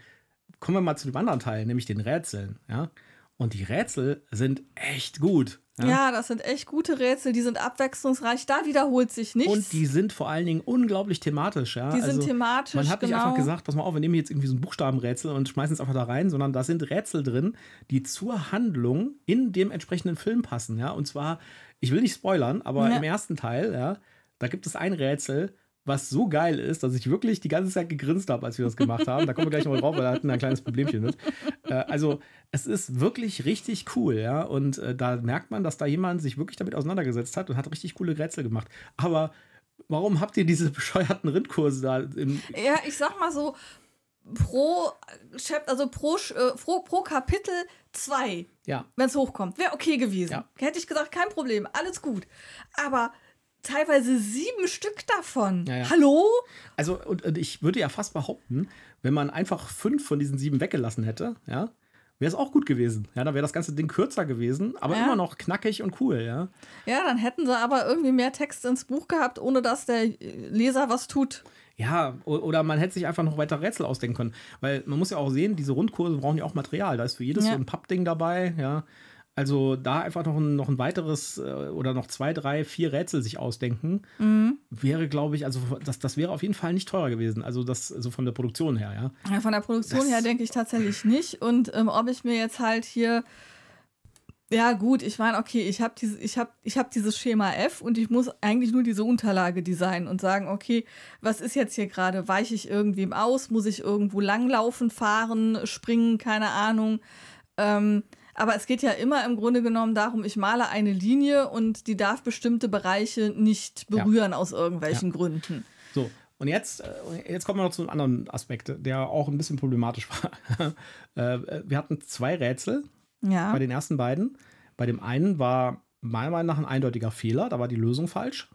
kommen wir mal zu dem anderen Teil, nämlich den Rätseln. Ja? Und die Rätsel sind echt gut. Ja? ja? das sind echt gute Rätsel, die sind abwechslungsreich, da wiederholt sich nichts. Und die sind vor allen Dingen unglaublich thematisch. Ja? Die sind also, thematisch. Man hat nicht genau. einfach gesagt, pass mal auf, wir nehmen jetzt irgendwie so ein Buchstabenrätsel und schmeißen es einfach da rein, sondern da sind Rätsel drin, die zur Handlung in dem entsprechenden Film passen. Ja? Und zwar, ich will nicht spoilern, aber ja. im ersten Teil, ja, da gibt es ein Rätsel, was so geil ist, dass ich wirklich die ganze Zeit gegrinst habe, als wir das gemacht haben. Da kommen wir gleich mal drauf, weil da hatten ein kleines Problemchen mit. Äh, also, es ist wirklich richtig cool, ja. Und äh, da merkt man, dass da jemand sich wirklich damit auseinandergesetzt hat und hat richtig coole Rätsel gemacht. Aber warum habt ihr diese bescheuerten Rindkurse da? ja, ich sag mal so, pro also pro, äh, pro, pro Kapitel zwei, ja. wenn es hochkommt, wäre okay gewesen. Ja. Hätte ich gesagt, kein Problem, alles gut. Aber teilweise sieben Stück davon. Ja, ja. Hallo? Also, und, und, ich würde ja fast behaupten, wenn man einfach fünf von diesen sieben weggelassen hätte, ja, wäre es auch gut gewesen. Ja, dann wäre das ganze Ding kürzer gewesen, aber ja. immer noch knackig und cool, ja. Ja, dann hätten sie aber irgendwie mehr Text ins Buch gehabt, ohne dass der Leser was tut. Ja, oder man hätte sich einfach noch weiter Rätsel ausdenken können. Weil man muss ja auch sehen, diese Rundkurse brauchen ja auch Material. Da ist für jedes so ein Pappding dabei, ja. Also da einfach noch ein, noch ein weiteres äh, oder noch zwei, drei, vier Rätsel sich ausdenken, mhm. wäre, glaube ich, also das, das wäre auf jeden Fall nicht teurer gewesen. Also das, also von der Produktion her, ja. ja von der Produktion das her denke ich tatsächlich nicht. Und ähm, ob ich mir jetzt halt hier ja, gut, ich meine, okay, ich habe diese, ich hab, ich hab dieses Schema F und ich muss eigentlich nur diese Unterlage designen und sagen, okay, was ist jetzt hier gerade? Weiche ich irgendwem aus? Muss ich irgendwo langlaufen, fahren, springen? Keine Ahnung. Ähm, aber es geht ja immer im Grunde genommen darum, ich male eine Linie und die darf bestimmte Bereiche nicht berühren ja. aus irgendwelchen ja. Gründen. So, und jetzt, äh, jetzt kommen wir noch zu einem anderen Aspekt, der auch ein bisschen problematisch war. Äh, wir hatten zwei Rätsel ja. bei den ersten beiden. Bei dem einen war meiner Meinung nach ein eindeutiger Fehler, da war die Lösung falsch.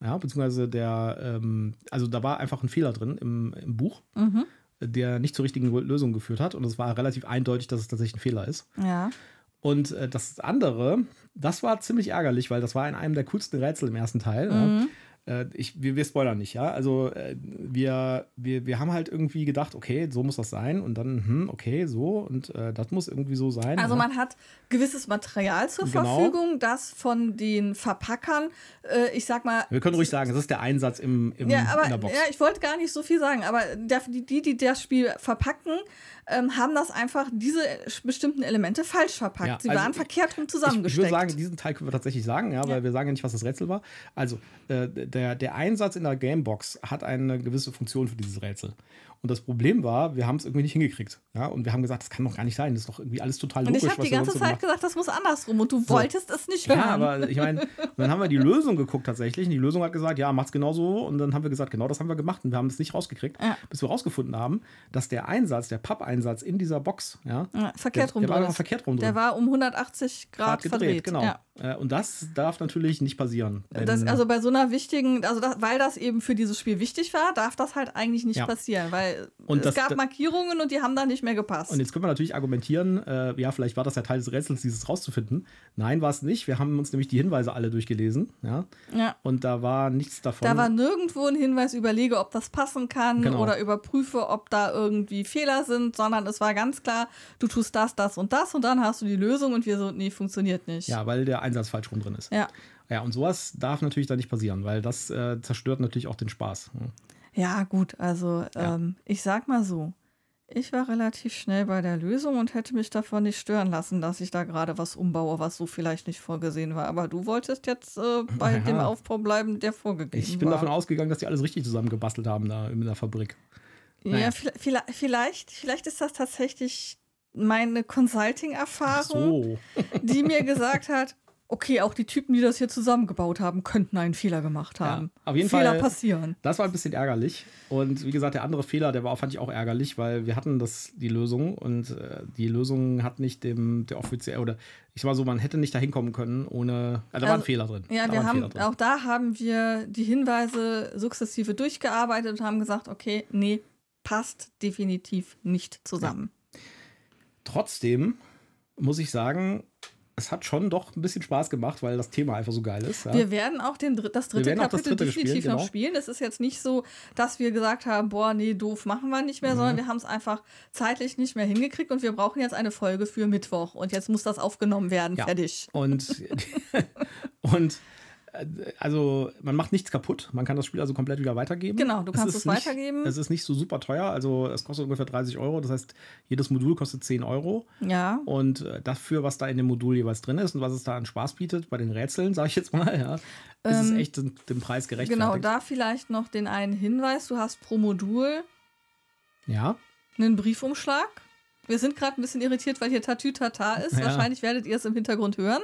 Ja, beziehungsweise der, ähm, also da war einfach ein Fehler drin im, im Buch. Mhm der nicht zur richtigen Lösung geführt hat. Und es war relativ eindeutig, dass es tatsächlich ein Fehler ist. Ja. Und äh, das andere, das war ziemlich ärgerlich, weil das war in einem der coolsten Rätsel im ersten Teil. Mhm. Ja äh, ich, wir, wir spoilern nicht, ja. Also äh, wir, wir, wir haben halt irgendwie gedacht, okay, so muss das sein und dann, hm, okay, so und äh, das muss irgendwie so sein. Also ja. man hat gewisses Material zur genau. Verfügung, das von den Verpackern, äh, ich sag mal. Wir können ruhig sagen, das ist der Einsatz im, im ja, aber, in der Box. Ja, ich wollte gar nicht so viel sagen, aber der, die, die das Spiel verpacken, ähm, haben das einfach diese bestimmten Elemente falsch verpackt. Ja, Sie also waren verkehrt rum zusammengesteckt. Ich, ich würde sagen, diesen Teil können wir tatsächlich sagen, ja, weil ja. wir sagen ja nicht, was das Rätsel war. Also, äh, der, der Einsatz in der Gamebox hat eine gewisse Funktion für dieses Rätsel. Und das Problem war, wir haben es irgendwie nicht hingekriegt. Ja? Und wir haben gesagt, das kann doch gar nicht sein. Das ist doch irgendwie alles total logisch. Und ich habe die ganze Zeit gesagt, das muss andersrum. Und du so. wolltest es nicht hören. Ja, aber ich meine, dann haben wir die Lösung geguckt tatsächlich. Und die Lösung hat gesagt, ja, macht's genau so. Und dann haben wir gesagt, genau das haben wir gemacht. Und wir haben es nicht rausgekriegt, ja. bis wir rausgefunden haben, dass der Einsatz, der Pappeinsatz in dieser Box, ja, ja verkehrt der, rum der war verkehrt rum drin. Der war um 180 Grad, Grad gedreht, verdreht. Genau. Ja. Äh, und das darf natürlich nicht passieren. Das, also bei so einer wichtigen, also das, weil das eben für dieses Spiel wichtig war, darf das halt eigentlich nicht passieren, weil und es das, gab Markierungen und die haben da nicht mehr gepasst. Und jetzt können wir natürlich argumentieren, äh, ja, vielleicht war das ja Teil des Rätsels, dieses rauszufinden. Nein, war es nicht. Wir haben uns nämlich die Hinweise alle durchgelesen. Ja? ja. Und da war nichts davon. Da war nirgendwo ein Hinweis, überlege, ob das passen kann genau. oder überprüfe, ob da irgendwie Fehler sind, sondern es war ganz klar, du tust das, das und das und dann hast du die Lösung und wir so, nee, funktioniert nicht. Ja, weil der Einsatz falsch rum drin ist. Ja. Ja, und sowas darf natürlich da nicht passieren, weil das äh, zerstört natürlich auch den Spaß. Ja, gut, also ja. Ähm, ich sag mal so, ich war relativ schnell bei der Lösung und hätte mich davon nicht stören lassen, dass ich da gerade was umbaue, was so vielleicht nicht vorgesehen war. Aber du wolltest jetzt äh, bei ja. dem Aufbau bleiben, der vorgegeben war. Ich bin war. davon ausgegangen, dass die alles richtig zusammengebastelt haben da in der Fabrik. Naja. Ja, vielleicht, vielleicht ist das tatsächlich meine Consulting-Erfahrung, so. die mir gesagt hat, okay, auch die Typen, die das hier zusammengebaut haben, könnten einen Fehler gemacht haben. Ja, auf jeden Fehler Fall. passieren. Das war ein bisschen ärgerlich. Und wie gesagt, der andere Fehler, der war, fand ich auch ärgerlich, weil wir hatten das, die Lösung und äh, die Lösung hat nicht dem, der offiziell, oder ich sag mal so, man hätte nicht da hinkommen können ohne, äh, da also, war ein also, Fehler drin. Ja, da wir haben, auch da haben wir die Hinweise sukzessive durchgearbeitet und haben gesagt, okay, nee, passt definitiv nicht zusammen. Ja. Trotzdem muss ich sagen, es hat schon doch ein bisschen Spaß gemacht, weil das Thema einfach so geil ist. Ja. Wir werden auch den, das dritte Kapitel das dritte definitiv spielen, genau. noch spielen. Es ist jetzt nicht so, dass wir gesagt haben, boah, nee, doof, machen wir nicht mehr, mhm. sondern wir haben es einfach zeitlich nicht mehr hingekriegt und wir brauchen jetzt eine Folge für Mittwoch und jetzt muss das aufgenommen werden, ja. fertig. Und, und also man macht nichts kaputt. Man kann das Spiel also komplett wieder weitergeben. Genau, du kannst es, es nicht, weitergeben. Es ist nicht so super teuer. Also es kostet ungefähr 30 Euro. Das heißt, jedes Modul kostet 10 Euro. Ja. Und äh, dafür, was da in dem Modul jeweils drin ist und was es da an Spaß bietet, bei den Rätseln, sage ich jetzt mal, ja, ähm, ist es ähm, echt dem Preis gerecht. Genau, da vielleicht noch den einen Hinweis. Du hast pro Modul ja. einen Briefumschlag. Wir sind gerade ein bisschen irritiert, weil hier Tatütata ist. Ja. Wahrscheinlich werdet ihr es im Hintergrund hören.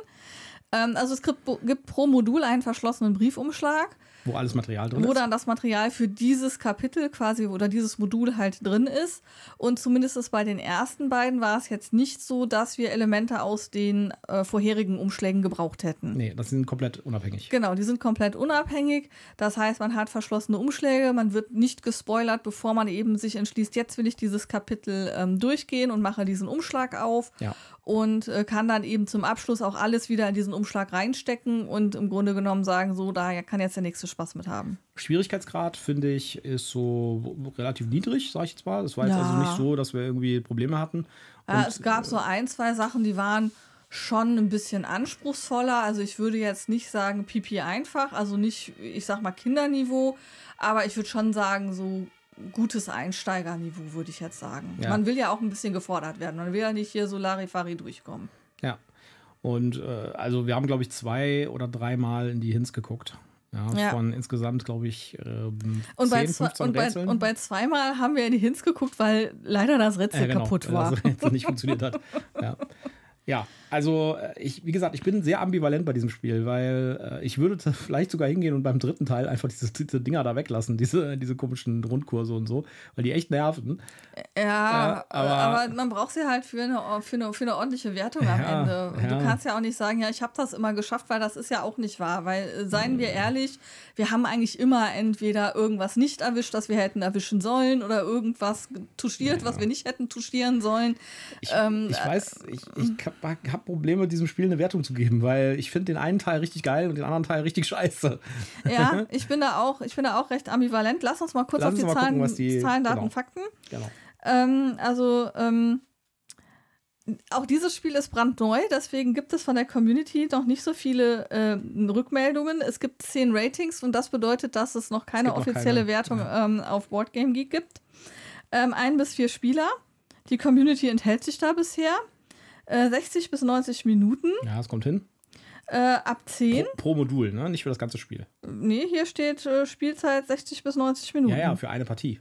Ähm, also es gibt, gibt pro Modul einen verschlossenen Briefumschlag. Wo alles Material drin wo ist. Wo dann das Material für dieses Kapitel quasi oder dieses Modul halt drin ist. Und zumindest bei den ersten beiden war es jetzt nicht so, dass wir Elemente aus den äh, vorherigen Umschlägen gebraucht hätten. Nee, das sind komplett unabhängig. Genau, die sind komplett unabhängig. Das heißt, man hat verschlossene Umschläge, man wird nicht gespoilert, bevor man eben sich entschließt, jetzt will ich dieses Kapitel ähm, durchgehen und mache diesen Umschlag auf. Ja und äh, kann dann eben zum Abschluss auch alles wieder in diesen Umschlag reinstecken und im Grunde genommen sagen, so, da kann jetzt der nächste Spaß mit haben. Schwierigkeitsgrad, finde ich, ist so relativ niedrig, sage ich jetzt mal. Es war jetzt ja. also nicht so, dass wir irgendwie Probleme hatten. Ja, es gab so ein, zwei Sachen, die waren schon ein bisschen anspruchsvoller. Also ich würde jetzt nicht sagen Pipi einfach, also nicht, ich sag mal Kinderniveau, aber ich würde schon sagen, so gutes Einsteigerniveau, würde ich jetzt sagen. Ja. Man will ja auch ein bisschen gefordert werden. Man will ja nicht hier so Larifari durchkommen. Ja. Und äh, also wir haben, glaube ich, zwei oder dreimal in die Hints geguckt. Ja, ja. Von insgesamt, glaube ich, äh, und 10, bei 15 und Rätseln. Bei, und bei zweimal haben wir in die Hints geguckt, weil leider das Rätsel ja, genau, kaputt war. Weil das Rätsel nicht funktioniert hat. Ja. Ja, also äh, ich, wie gesagt, ich bin sehr ambivalent bei diesem Spiel, weil äh, ich würde vielleicht sogar hingehen und beim dritten Teil einfach diese, diese Dinger da weglassen, diese, diese komischen Rundkurse und so, weil die echt nerven. Ja, äh, aber, aber, man braucht sie halt für eine, für eine, für eine ordentliche Wertung am ja, Ende. Ja. Du kannst ja auch nicht sagen, ja, ich habe das immer geschafft, weil das ist ja auch nicht wahr. Weil, äh, seien wir ehrlich, wir haben eigentlich immer entweder irgendwas nicht erwischt, das wir hätten erwischen sollen, oder irgendwas touchiert, ja. was wir nicht hätten touchieren sollen. Ich, ähm, ich weiß, ich, ich habe hab Probleme, diesem Spiel eine Wertung zu geben, weil ich finde den einen Teil richtig geil und den anderen Teil richtig scheiße. Ja, ich bin da auch, ich bin da auch recht ambivalent. Lass uns mal kurz Lass auf die Zahlen, gucken, die, Zahlen, Daten, genau. Fakten. Genau. Ähm, also, ähm, auch dieses Spiel ist brandneu, deswegen gibt es von der Community noch nicht so viele äh, Rückmeldungen. Es gibt zehn Ratings und das bedeutet, dass es noch keine es offizielle keine, Wertung ja. ähm, auf Boardgame Geek gibt. Ähm, ein bis vier Spieler. Die Community enthält sich da bisher. 60 äh, bis 90 Minuten. Ja, es kommt hin. Äh, ab 10. Pro, pro, Modul, ne? Nicht für das ganze Spiel. Nee, hier steht äh, Spielzeit 60 bis 90 Minuten. Ja, ja, für eine Partie.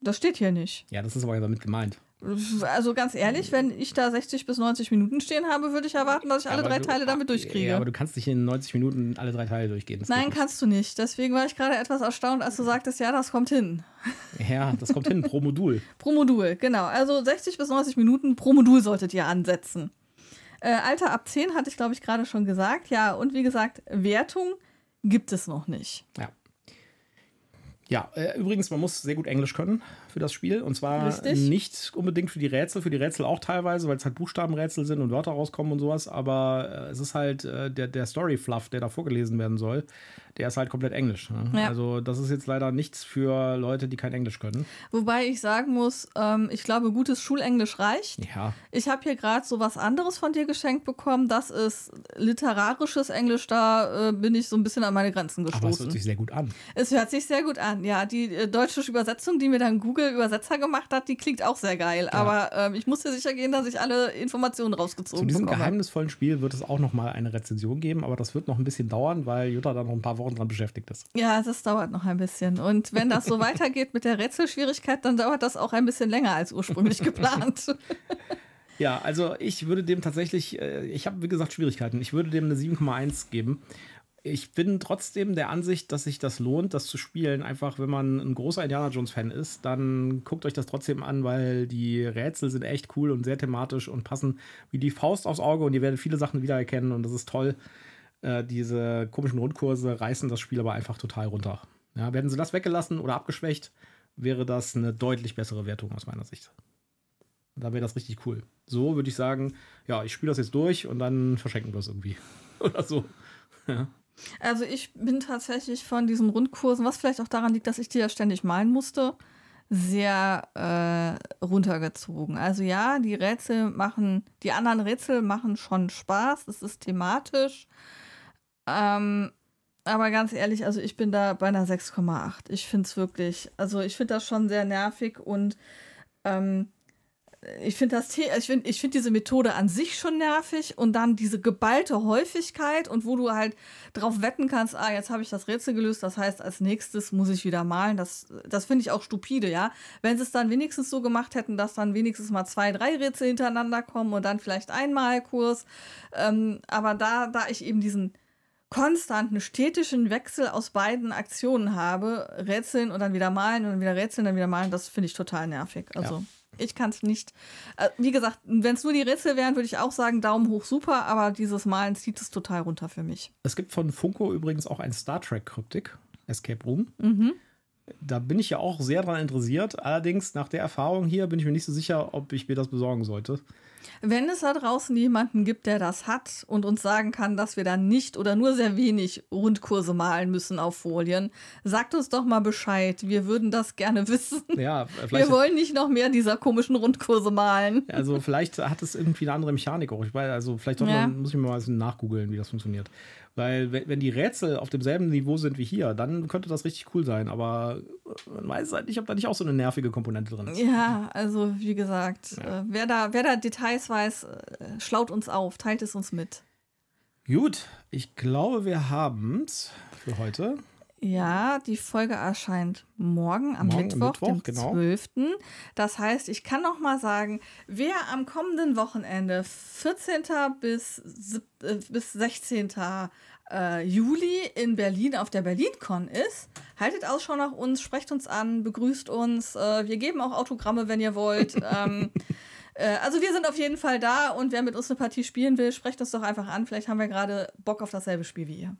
Das steht hier nicht. Ja, das ist aber damit gemeint. Also ganz ehrlich, wenn ich da 60 bis 90 Minuten stehen habe, würde ich erwarten, dass ich alle drei du, Teile damit durchkriege. Ja, aber du kannst nicht in 90 Minuten alle drei Teile durchgehen. Das Nein, kannst du nicht. Deswegen war ich gerade etwas erstaunt, als du sagtest, ja, das kommt hin. Ja, das kommt hin pro Modul. pro Modul, genau. Also 60 bis 90 Minuten pro Modul solltet ihr ansetzen. Äh, Alter ab 10 hatte ich, glaube ich, gerade schon gesagt. Ja, und wie gesagt, Wertung gibt es noch nicht. Ja. Ja, äh, übrigens, man muss sehr gut Englisch können für das Spiel. Und zwar Richtig. nicht unbedingt für die Rätsel, für die Rätsel auch teilweise, weil es halt Buchstabenrätsel sind und Wörter rauskommen und sowas. Aber äh, es ist halt äh, der, der Story-Fluff, der da vorgelesen werden soll der ist halt komplett Englisch. Ne? Ja. Also das ist jetzt leider nichts für Leute, die kein Englisch können. Wobei ich sagen muss, ähm, ich glaube, gutes Schulenglisch reicht. Ja. Ich habe hier gerade so was anderes von dir geschenkt bekommen. Das ist literarisches Englisch. Da äh, bin ich so ein bisschen an meine Grenzen gestoßen. Aber es hört sich sehr gut an. Es hört sich sehr gut an. Ja, die äh, deutsche Übersetzung, die mir dann Google Übersetzer gemacht hat, die klingt auch sehr geil. Ja. Aber ähm, ich muss dir sicher gehen, dass ich alle Informationen rausgezogen habe. Zu diesem bekomme. geheimnisvollen Spiel wird es auch noch mal eine Rezension geben, aber das wird noch ein bisschen dauern, weil Jutta da noch ein paar Wochen Wochen dran beschäftigt ist. Ja, das dauert noch ein bisschen. Und wenn das so weitergeht mit der Rätselschwierigkeit, dann dauert das auch ein bisschen länger als ursprünglich geplant. Ja, also ich würde dem tatsächlich, äh, ich habe wie gesagt Schwierigkeiten. Ich würde dem eine 7,1 geben. Ich bin trotzdem der Ansicht, dass sich das lohnt, das zu spielen. Einfach, wenn man ein großer Indiana Jones-Fan ist, dann guckt euch das trotzdem an, weil die Rätsel sind echt cool und sehr thematisch und passen wie die Faust aufs Auge und ihr werdet viele Sachen wiedererkennen und das ist toll. Äh, diese komischen Rundkurse reißen das Spiel aber einfach total runter. Ja, werden sie das weggelassen oder abgeschwächt, wäre das eine deutlich bessere Wertung aus meiner Sicht. Da wäre das richtig cool. So würde ich sagen, ja, ich spiele das jetzt durch und dann verschenken wir es irgendwie. oder so. Ja. Also ich bin tatsächlich von diesen Rundkursen, was vielleicht auch daran liegt, dass ich die ja ständig malen musste, sehr äh, runtergezogen. Also ja, die Rätsel machen, die anderen Rätsel machen schon Spaß, es ist thematisch, ähm, aber ganz ehrlich, also ich bin da bei einer 6,8. Ich finde es wirklich, also ich finde das schon sehr nervig und ähm, ich finde das, ich finde ich find diese Methode an sich schon nervig und dann diese geballte Häufigkeit und wo du halt drauf wetten kannst, ah, jetzt habe ich das Rätsel gelöst, das heißt, als nächstes muss ich wieder malen. Das, das finde ich auch stupide, ja. Wenn sie es dann wenigstens so gemacht hätten, dass dann wenigstens mal zwei, drei Rätsel hintereinander kommen und dann vielleicht einmal Kurs. Ähm, aber da, da ich eben diesen konstanten städtischen Wechsel aus beiden Aktionen habe, rätseln und dann wieder malen und dann wieder rätseln, dann wieder malen, das finde ich total nervig. Also. Ja. Ich kann es nicht. Äh, wie gesagt, wenn es nur die Rätsel wären, würde ich auch sagen, Daumen hoch super, aber dieses Malen zieht es total runter für mich. Es gibt von Funko übrigens auch ein Star Trek-Kryptik, Escape Room. Mhm. Da bin ich ja auch sehr daran interessiert. Allerdings, nach der Erfahrung hier, bin ich mir nicht so sicher, ob ich mir das besorgen sollte. Wenn es da draußen jemanden gibt, der das hat und uns sagen kann, dass wir dann nicht oder nur sehr wenig Rundkurse malen müssen auf Folien, sagt uns doch mal Bescheid. Wir würden das gerne wissen. Ja, wir wollen nicht noch mehr dieser komischen Rundkurse malen. Also vielleicht hat es irgendwie eine andere Mechanik auch. Ich weiß, also vielleicht ja. man, muss ich mal ein bisschen nachgoogeln, wie das funktioniert. Weil wenn die Rätsel auf demselben Niveau sind wie hier, dann könnte das richtig cool sein. Aber man weiß halt nicht, ob da nicht auch so eine nervige Komponente drin ist. Ja, also wie gesagt, ja. äh, wer, da, wer da Details weiß, äh, schlaut uns auf, teilt es uns mit. Gut, ich glaube, wir haben es für heute. Ja, die Folge erscheint morgen am morgen, Mittwoch, Mittwoch, dem genau. 12. Das heißt, ich kann noch mal sagen, wer am kommenden Wochenende 14. bis, äh, bis 16. Äh, Juli in Berlin auf der BerlinCon ist, haltet Ausschau nach uns, sprecht uns an, begrüßt uns. Äh, wir geben auch Autogramme, wenn ihr wollt. ähm, äh, also wir sind auf jeden Fall da und wer mit uns eine Partie spielen will, sprecht uns doch einfach an. Vielleicht haben wir gerade Bock auf dasselbe Spiel wie ihr.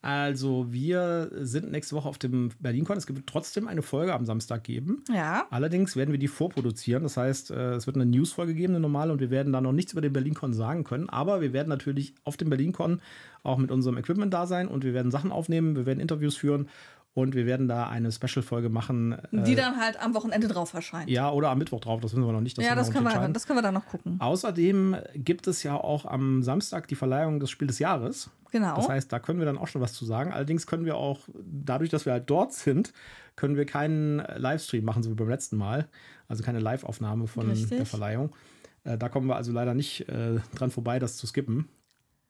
Also, wir sind nächste Woche auf dem BerlinCon. Es wird trotzdem eine Folge am Samstag geben. Ja. Allerdings werden wir die vorproduzieren. Das heißt, äh, es wird eine Newsfolge geben, eine normale, und wir werden da noch nichts über den BerlinCon sagen können. Aber wir werden natürlich auf dem BerlinCon auch mit unserem Equipment da sein und wir werden Sachen aufnehmen, wir werden Interviews führen und wir werden da eine Special-Folge machen. Die äh, dann halt am Wochenende drauf erscheint. Ja, oder am Mittwoch drauf, das wissen wir noch nicht. Ja, das können, wir, das können wir dann noch gucken. Außerdem gibt es ja auch am Samstag die Verleihung des Spiel des Jahres. Genau. Das heißt, da können wir dann auch schon was zu sagen. Allerdings können wir auch, dadurch, dass wir halt dort sind, können wir keinen Livestream machen, so wie beim letzten Mal. Also keine Live-Aufnahme von Richtig. der Verleihung. Äh, da kommen wir also leider nicht äh, dran vorbei, das zu skippen.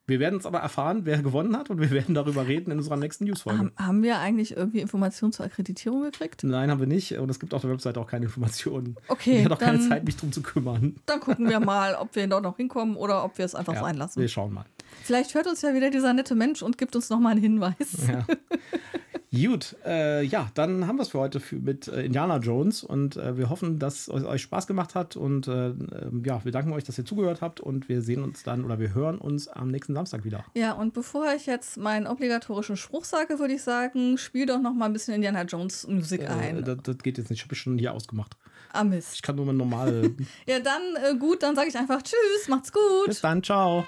Wir werden es aber erfahren, wer gewonnen hat und wir werden darüber reden in unserer nächsten Newsfolge. Haben wir eigentlich irgendwie Informationen zur Akkreditierung gekriegt? Nein, haben wir nicht. Und es gibt auf der Webseite auch keine Informationen. Okay. Ich habe auch keine Zeit, mich drum zu kümmern. Dann gucken wir mal, ob wir dort noch hinkommen oder ob wir es einfach ja, sein lassen. Wir schauen mal. Vielleicht hört uns ja wieder dieser nette Mensch und gibt uns nochmal einen Hinweis. Ja. Gut, äh, ja, dann haben wir es für heute für, mit äh, Indiana Jones und äh, wir hoffen, dass es euch Spaß gemacht hat und äh, ähm, ja, wir danken euch, dass ihr zugehört habt und wir sehen uns dann oder wir hören uns am nächsten Samstag wieder. Ja, und bevor ich jetzt meinen obligatorischen Spruch sage, würde ich sagen, spiel doch noch mal ein bisschen Indiana Jones Musik äh, ein. Das, das, geht jetzt nicht, ich habe schon hier ausgemacht. Ah, Mist. Ich kann nur mal normal. ja, dann äh, gut, dann sage ich einfach Tschüss, macht's gut. Bis dann, ciao.